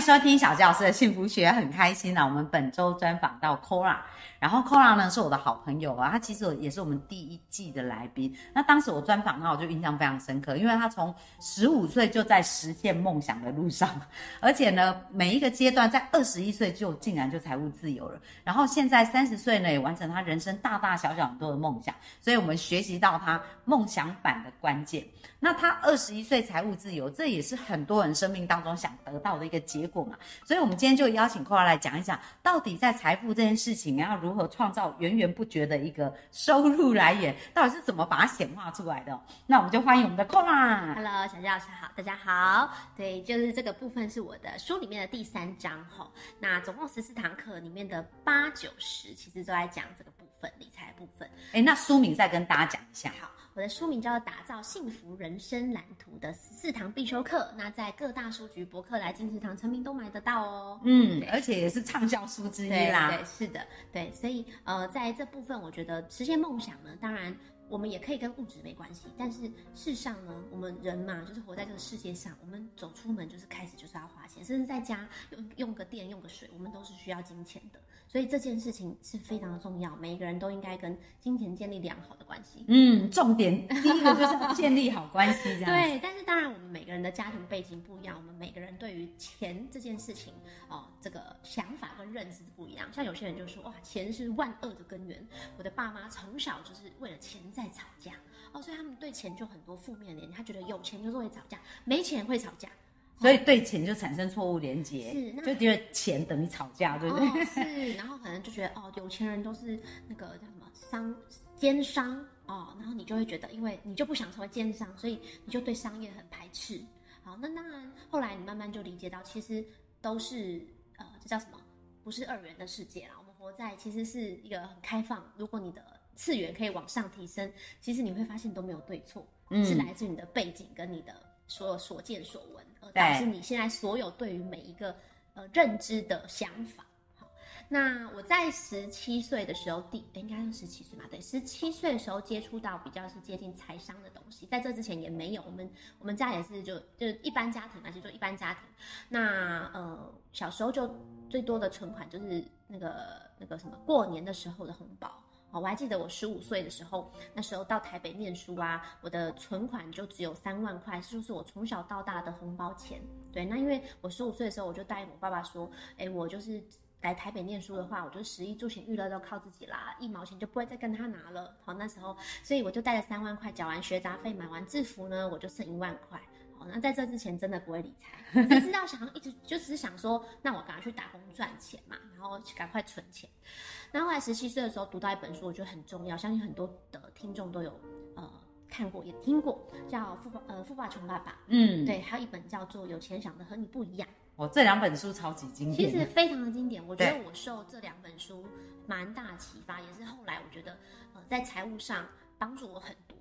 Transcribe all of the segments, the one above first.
迎收听小教师的幸福学，很开心啊！我们本周专访到 Kora。然后 Kora 呢是我的好朋友啊，他其实也是我们第一季的来宾。那当时我专访他，我就印象非常深刻，因为他从十五岁就在实现梦想的路上，而且呢，每一个阶段在二十一岁就竟然就财务自由了。然后现在三十岁呢，也完成他人生大大小小很多的梦想。所以我们学习到他梦想版的关键。那他二十一岁财务自由，这也是很多人生命当中想得到的一个结果嘛。所以我们今天就邀请 Kora 来讲一讲，到底在财富这件事情要如何创造源源不绝的一个收入来源？到底是怎么把它显化出来的？那我们就欢迎我们的 Kora。Hello，小佳老师好，大家好。对，就是这个部分是我的书里面的第三章哈。那总共十四堂课里面的八九十，其实都在讲这个分，理财部分。哎，那书名再跟大家讲一下。好，我的书名叫做《打造幸福人生蓝图》的十四堂必修课。那在各大书局、博客来、金石堂、成名都买得到哦。嗯，而且也是畅销书之一啦。对，是的，对。所以，呃，在这部分，我觉得实现梦想呢，当然我们也可以跟物质没关系。但是，事实上呢，我们人嘛，就是活在这个世界上，我们走出门就是开始就是要花钱，甚至在家用用个电、用个水，我们都是需要金钱的。所以这件事情是非常的重要，每一个人都应该跟金钱建立良好的关系。嗯，重点第一个就是要建立好关系，这样。对，但是当然我们每个人的家庭背景不一样，我们每个人对于钱这件事情哦，这个想法跟认知不一样。像有些人就说哇，钱是万恶的根源，我的爸妈从小就是为了钱在吵架哦，所以他们对钱就很多负面的，他觉得有钱就是会吵架，没钱会吵架。所以对钱就产生错误连接，是，就觉得钱等于吵架，对不对？是，然后可能就觉得哦，有钱人都是那个叫什么商奸商哦，然后你就会觉得，因为你就不想成为奸商，所以你就对商业很排斥。好，那当然后来你慢慢就理解到，其实都是呃，这叫什么？不是二元的世界啦，我们活在其实是一个很开放。如果你的次元可以往上提升，其实你会发现都没有对错，是来自你的背景跟你的。所有所见所闻，而导致你现在所有对于每一个呃认知的想法。好，那我在十七岁的时候，第应该是十七岁嘛？对，十七岁的时候接触到比较是接近财商的东西，在这之前也没有。我们我们家也是就就一般家庭嘛，就说一般家庭。那呃小时候就最多的存款就是那个那个什么过年的时候的红包。哦，我还记得我十五岁的时候，那时候到台北念书啊，我的存款就只有三万块，就是我从小到大的红包钱。对，那因为我十五岁的时候，我就答应我爸爸说，哎，我就是来台北念书的话，我就食衣住行娱乐都靠自己啦，一毛钱就不会再跟他拿了。好，那时候，所以我就带了三万块，缴完学杂费，买完制服呢，我就剩一万块。好，那在这之前真的不会理财，只是要想一直就只是想说，那我赶快去打工赚钱嘛，然后赶快存钱。那后来十七岁的时候读到一本书，我觉得很重要，相信很多的听众都有呃看过也听过，叫《富爸呃富爸穷爸爸》。嗯，对，还有一本叫做《有钱想的和你不一样》。哦，这两本书超级经典，其实非常的经典。我觉得我受这两本书蛮大启发，也是后来我觉得呃在财务上帮助我很多。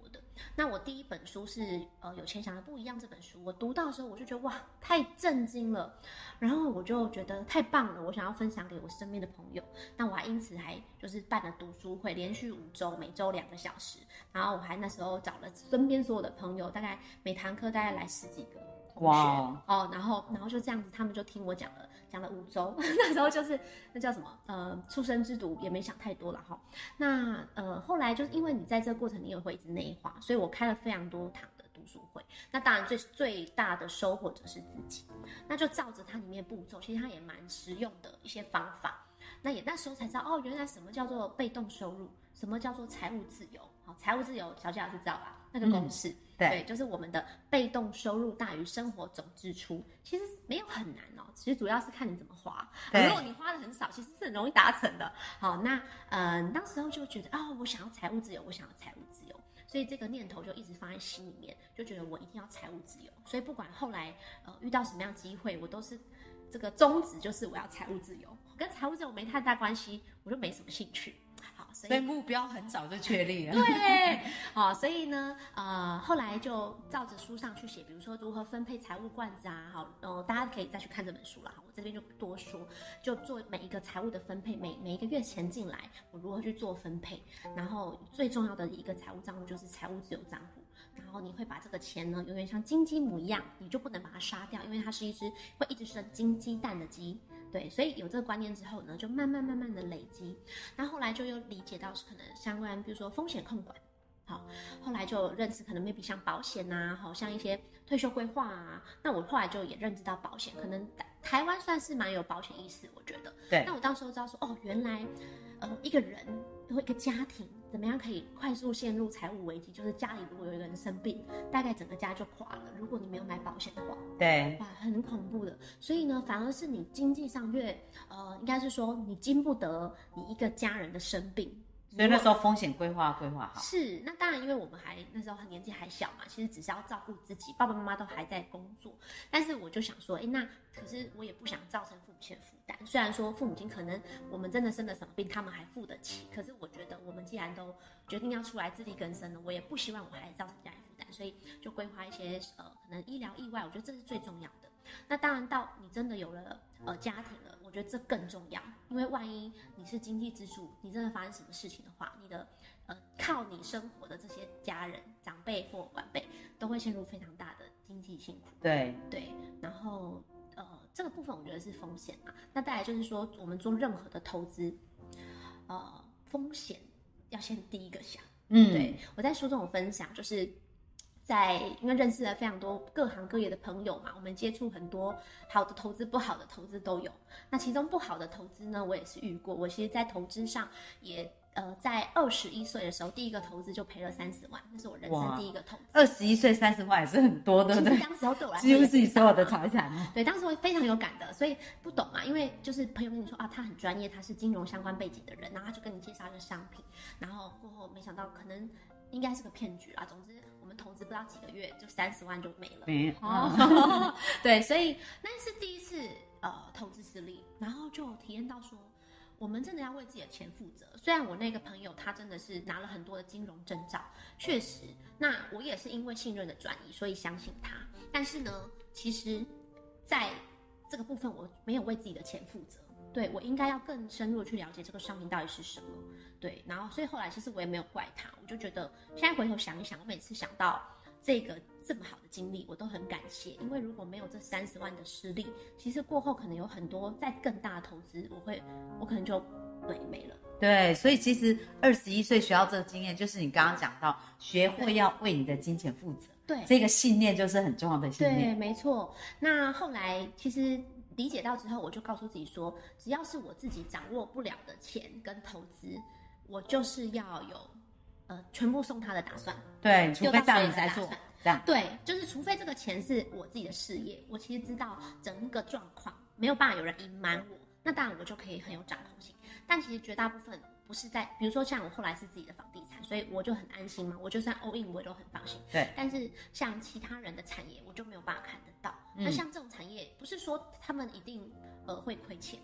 那我第一本书是呃有钱想的不一样这本书，我读到的时候我就觉得哇太震惊了，然后我就觉得太棒了，我想要分享给我身边的朋友。那我还因此还就是办了读书会，连续五周，每周两个小时。然后我还那时候找了身边所有的朋友，大概每堂课大概来十几个同学哦，然后然后就这样子，他们就听我讲了。讲了五周，那时候就是那叫什么？呃，出生之犊也没想太多了哈。那呃，后来就是因为你在这个过程你也会一直内化，所以我开了非常多堂的读书会。那当然最最大的收获就是自己，那就照着它里面步骤，其实它也蛮实用的一些方法。那也那时候才知道哦，原来什么叫做被动收入，什么叫做财务自由。好，财务自由，小杰老师知道吧？那个公式。对，就是我们的被动收入大于生活总支出，其实没有很难哦。其实主要是看你怎么花。如果你花的很少，其实是很容易达成的。好，那嗯，当时候就觉得哦，我想要财务自由，我想要财务自由，所以这个念头就一直放在心里面，就觉得我一定要财务自由。所以不管后来呃遇到什么样机会，我都是这个宗旨就是我要财务自由，跟财务自由没太大关系，我就没什么兴趣。好，所所以目标很早就确立了。对，好，所以呢，呃，后来就照着书上去写，比如说如何分配财务罐子啊，好，呃，大家可以再去看这本书啦，我这边就不多说，就做每一个财务的分配，每每一个月钱进来，我如何去做分配，然后最重要的一个财务账户就是财务自由账户。然后你会把这个钱呢，永远像金鸡母一样，你就不能把它杀掉，因为它是一只会一直生金鸡蛋的鸡。对，所以有这个观念之后呢，就慢慢慢慢的累积。那后来就又理解到是可能相关，比如说风险控管，好，后来就认识可能 maybe 像保险呐，好像一些退休规划啊。那我后来就也认知到保险，可能台台湾算是蛮有保险意识，我觉得。对那我到时候知道说，哦，原来，呃，一个人或一个家庭怎么样可以快速陷入财务危机，就是家里如果有一个人生病，大概整个家就垮了。如果你没有买保险的话，对哇，很恐怖的。所以呢，反而是你经济上越，呃，应该是说你经不得你一个家人的生病。所以那时候风险规划规划好。是，那当然，因为我们还那时候年纪还小嘛，其实只是要照顾自己，爸爸妈妈都还在工作。但是我就想说，哎，那可是我也不想造成父母亲的负担。虽然说父母亲可能我们真的生了什么病，他们还付得起，可是我觉得我们既然都决定要出来自力更生了，我也不希望我还造成家人负担，所以就规划一些呃可能医疗意外，我觉得这是最重要的。那当然，到你真的有了呃家庭了，我觉得这更重要，因为万一你是经济支柱，你真的发生什么事情的话，你的呃靠你生活的这些家人、长辈或晚辈都会陷入非常大的经济辛苦。对对，然后呃这个部分我觉得是风险嘛。那再来就是说，我们做任何的投资，呃风险要先第一个想。嗯，对我在书中有分享，就是在因为认识了非常多各行各业的朋友嘛，我们接触很多好的投资、不好的投资都有。那其中不好的投资呢，我也是遇过。我其实，在投资上也呃，在二十一岁的时候，第一个投资就赔了三十万，那是我人生第一个投资。二十一岁三十万也是很多，对不对？当时候对我来说几乎也是你所有的财产啊。对，当时我非常有感的，所以不懂嘛，因为就是朋友跟你说啊，他很专业，他是金融相关背景的人，然后他就跟你介绍一个商品，然后过后没想到可能应该是个骗局啦。总之，投资不到几个月，就三十万就没了。没哦，对，所以那是第一次呃投资失利，然后就体验到说，我们真的要为自己的钱负责。虽然我那个朋友他真的是拿了很多的金融证照，确实，那我也是因为信任的转移，所以相信他。但是呢，其实在这个部分我没有为自己的钱负责。对我应该要更深入地去了解这个商品到底是什么，对，然后所以后来其实我也没有怪他，我就觉得现在回头想一想，我每次想到这个这么好的经历，我都很感谢，因为如果没有这三十万的失利，其实过后可能有很多再更大的投资，我会我可能就对没了。对，所以其实二十一岁学到这个经验，就是你刚刚讲到，学会要为你的金钱负责，对。这个信念就是很重要的信念。对，没错。那后来其实理解到之后，我就告诉自己说，只要是我自己掌握不了的钱跟投资，我就是要有呃全部送他的打算。对，除非这样你才做这样。对，就是除非这个钱是我自己的事业，我其实知道整个状况，没有办法有人隐瞒我，那当然我就可以很有掌控性。但其实绝大部分不是在，比如说像我后来是自己的房地产，所以我就很安心嘛，我就算 all in 我也都很放心。对，但是像其他人的产业，我就没有办法看得到。嗯那像这种产业，不是说他们一定呃会亏钱，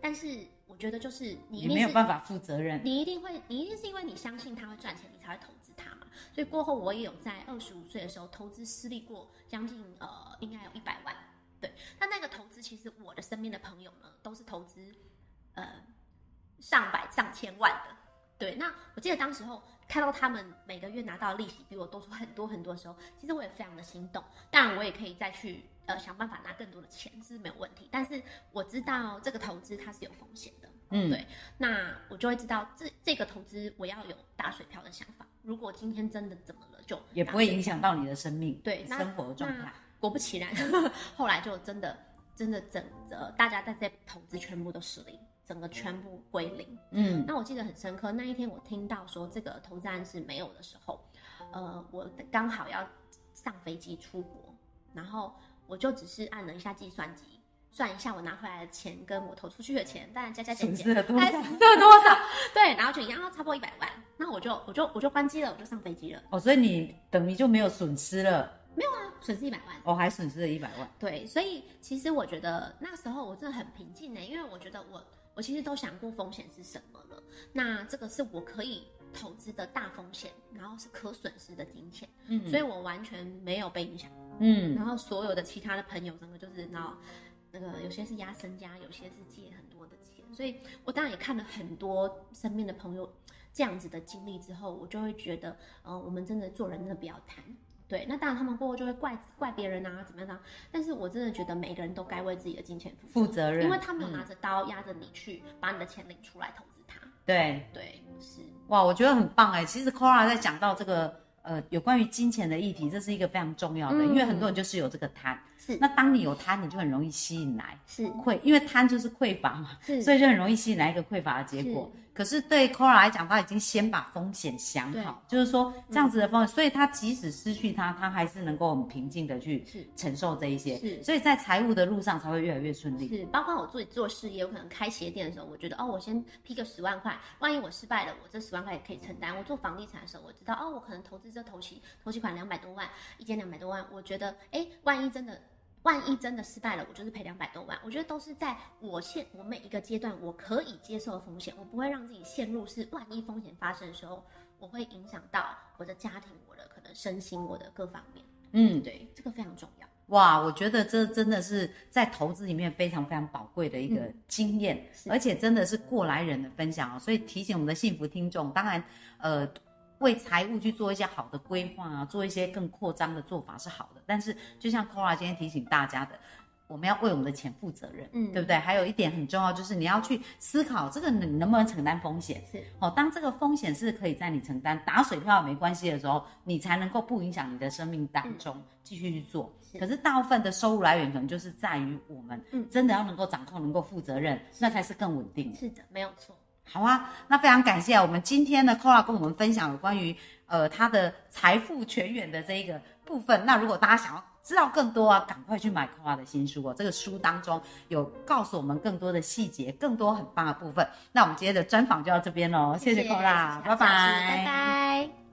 但是我觉得就是你一定是没有办法负责任。你一定会，你一定是因为你相信他会赚钱，你才会投资他嘛。所以过后我也有在二十五岁的时候投资失利过，将近呃应该有一百万。对，那那个投资其实我的身边的朋友呢，都是投资呃上百上千万的。对，那我记得当时候看到他们每个月拿到的利息比我多出很多很多的时候，其实我也非常的心动。当然，我也可以再去呃想办法拿更多的钱，是没有问题。但是我知道这个投资它是有风险的。嗯，对那我就会知道这这个投资我要有打水漂的想法。如果今天真的怎么了，就也不会影响到你的生命、对生活状态。果不其然，后来就真的真的整呃大家在这投资全部都失灵，整个全部归零。嗯，那我记得很深刻，那一天我听到说这个投资案是没有的时候，呃，我刚好要上飞机出国，然后我就只是按了一下计算机。算一下我拿回来的钱跟我投出去的钱，当然加加减减，损失了多大概少？损失了多少？对，然后就一样，差不多一百万。那我就我就我就关机了，我就上飞机了，哦，所以你等于就没有损失了，没有啊损失一百万。哦，还损失了一百万。对，所以其实我觉得那时候我真的很平静呢，因为我觉得我我其实都想过风险是什么了。那这个是我可以投资的大风险，然后是可损失的金钱，嗯所以我完全没有被影响。嗯然后所有的其他的朋友，整个就是然后那个有些是压身家，有些是借很多的钱，所以我当然也看了很多身边的朋友这样子的经历之后，我就会觉得，呃，我们真的做人真的不要贪。对，那当然他们过后就会怪怪别人啊，怎么样啊？但是我真的觉得每个人都该为自己的金钱负负责任因为他没有嗯拿着刀压着你去把你的钱领出来投资他。对，对，是，哇，我觉得很棒哎。其实 Cora 在讲到这个呃有关于金钱的议题，这是一个非常重要的，嗯。因为很多人就是有这个贪。是。那当你有贪，你就很容易吸引来是。匮，因为贪就是匮乏嘛，是，所以就很容易吸引来一个匮乏的结果。可是对 Cora 来讲，他已经先把风险想好，就是说这样子的风险，所以他即使失去他，他还是能够很平静的去承受这一些，是所以在财务的路上才会越来越顺利。是，包括我自己做事业，我可能开鞋店的时候，我觉得哦，我先批个十万块，万一我失败了，我这十万块也可以承担。我做房地产的时候，我知道哦，我可能投资这头期头期款两百多万，一间两百多万，我觉得哎，万一真的。万一真的失败了，我就是赔两百多万。我觉得都是在我现我每一个阶段我可以接受的风险，我不会让自己陷入是万一风险发生的时候，我会影响到我的家庭、我的可能身心、我的各方面。嗯，对，这个非常重要。哇，我觉得这真的是在投资里面非常非常宝贵的一个嗯经验，是而且真的是过来人的分享哦。所以提醒我们的幸福听众，当然，呃，为财务去做一些好的规划啊，做一些更扩张的做法是好的。但是，就像 Cora 今天提醒大家的，我们要为我们的钱负责任，嗯对不对？还有一点很重要，就是你要去思考这个你能不能承担风险。是哦，当这个风险是可以在你承担打水漂也没关系的时候，你才能够不影响你的生命当中继续去做。是可是大部分的收入来源可能就是在于我们嗯真的要能够掌控、能够负责任，那才是更稳定。是的，没有错。好啊，那非常感谢我们今天呢 c o r a 跟我们分享有关于呃他的财富全员的这一个部分。那如果大家想要知道更多啊，赶快去买 c o r a 的新书哦。这个书当中有告诉我们更多的细节，更多很棒的部分。那我们今天的专访就到这边喽，谢谢 c o r a 拜谢谢小老师拜拜。